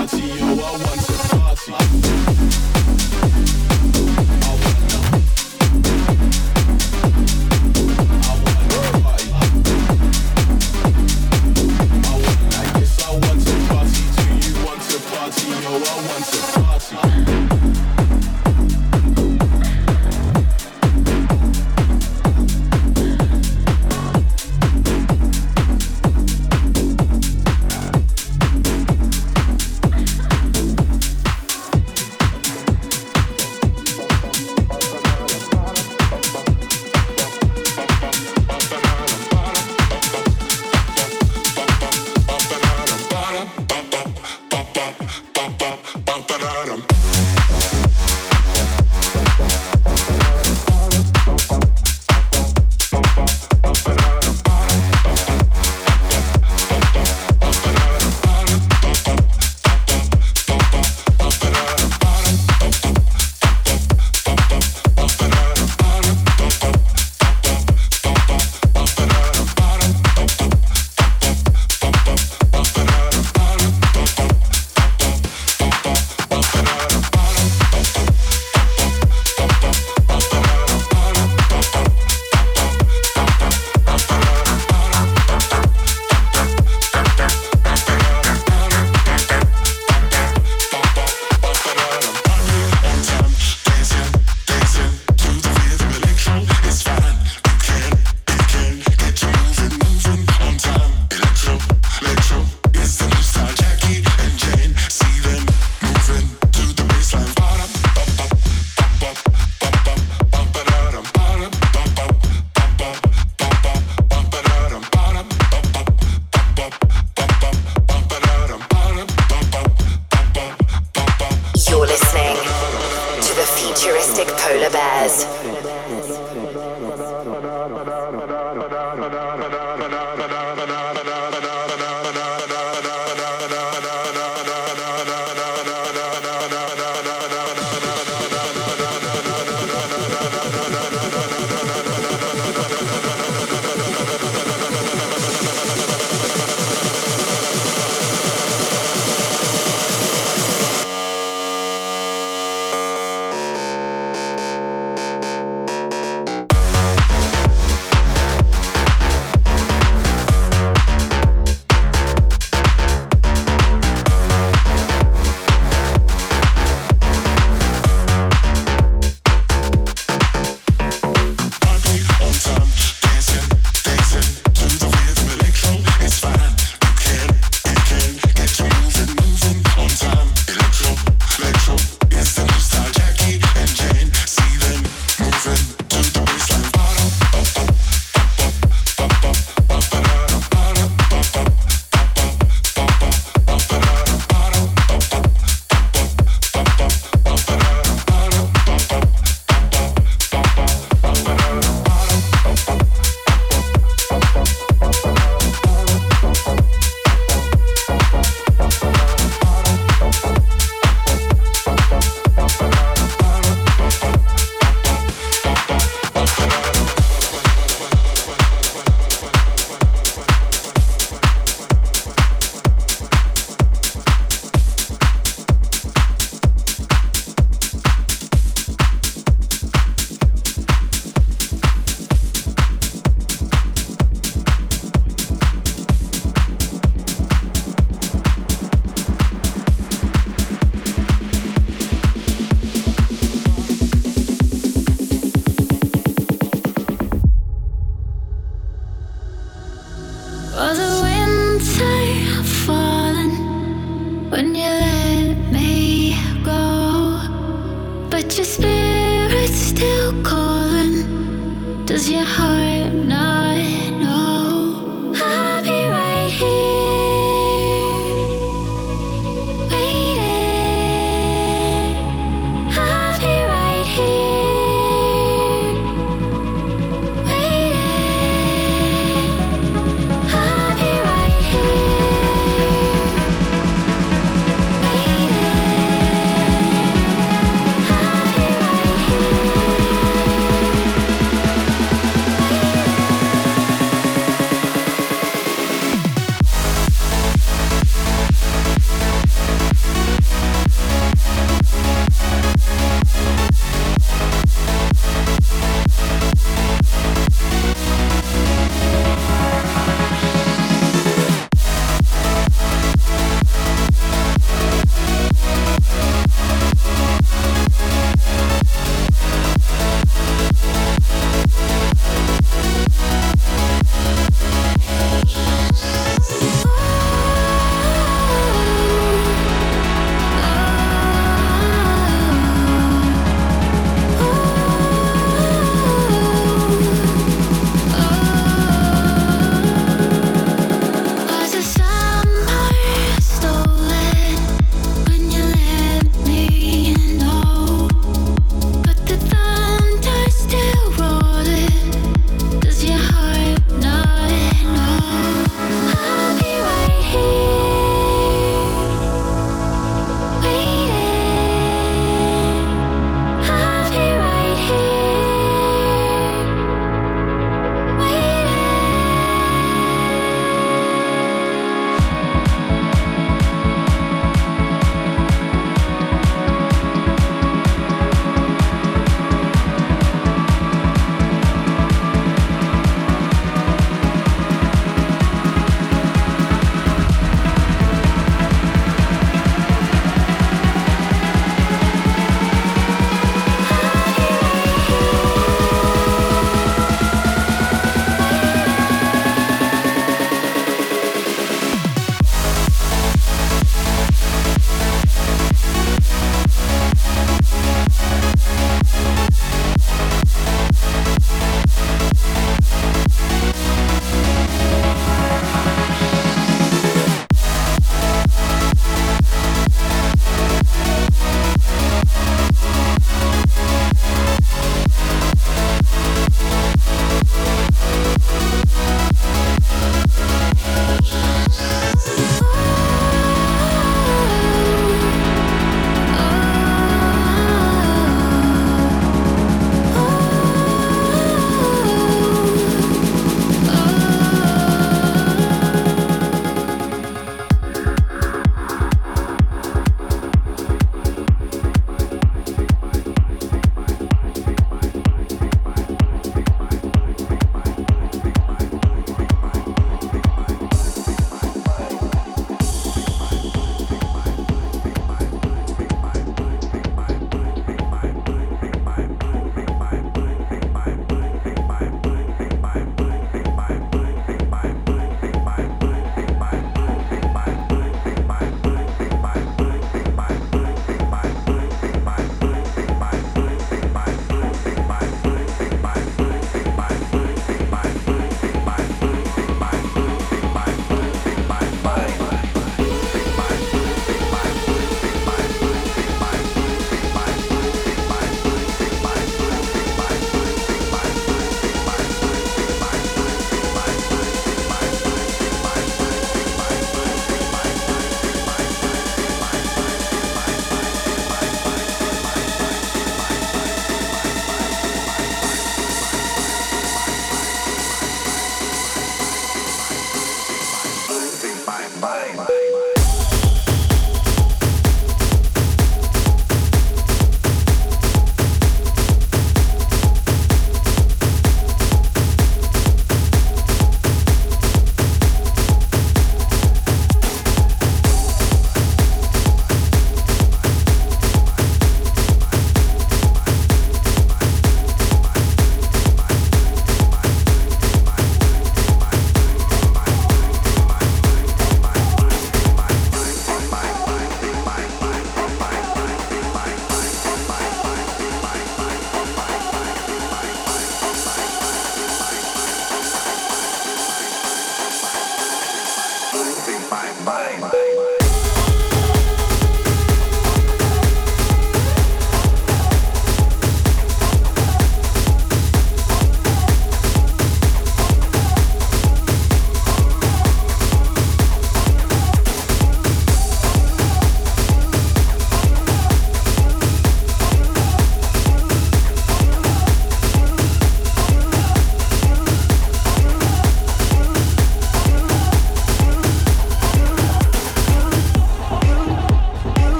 party, you. I want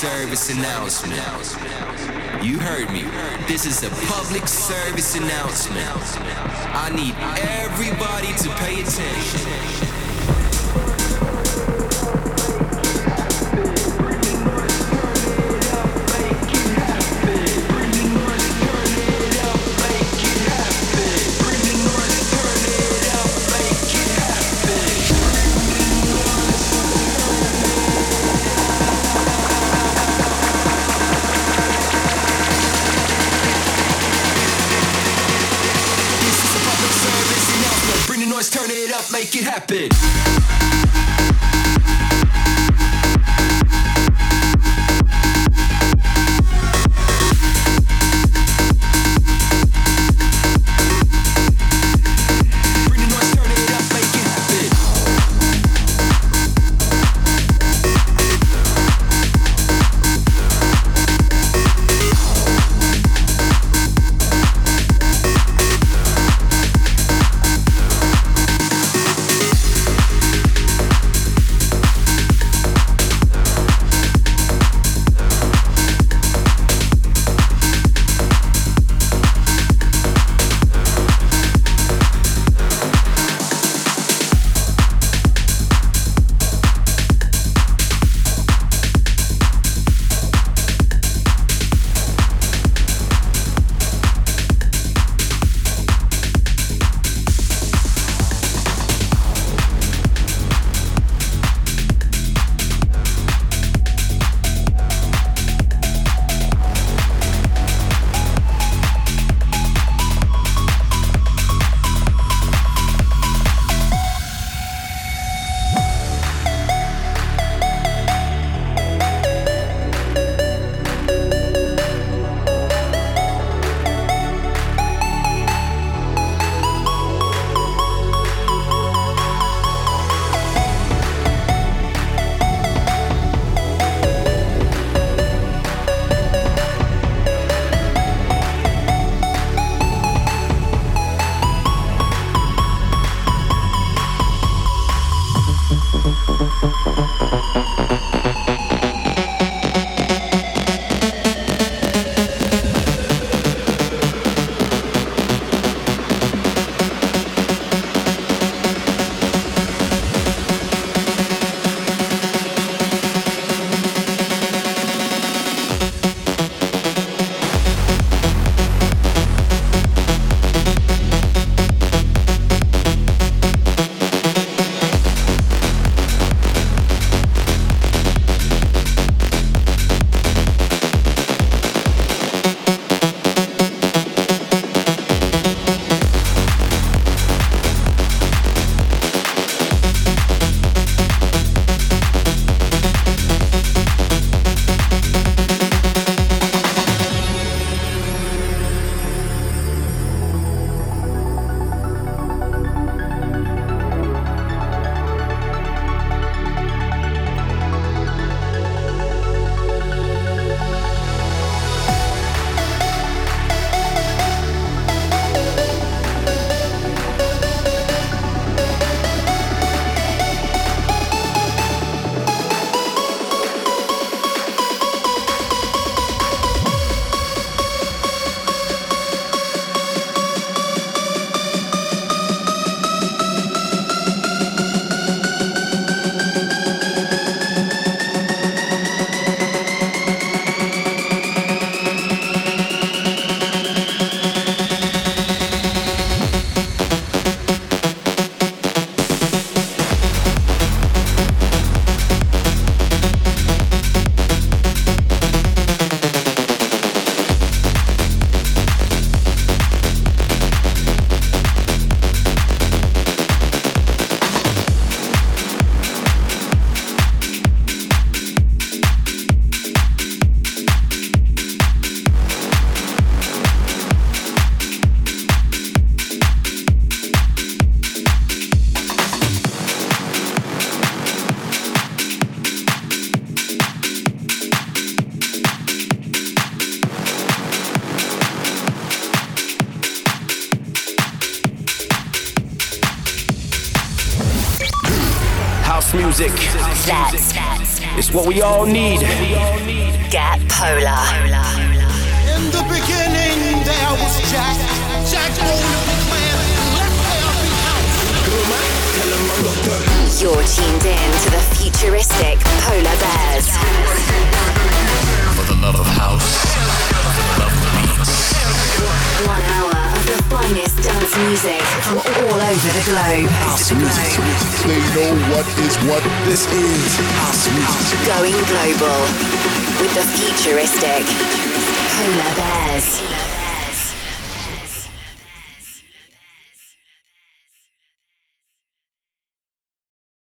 service announcement. You heard me. This is a public service announcement. I need everybody to pay attention.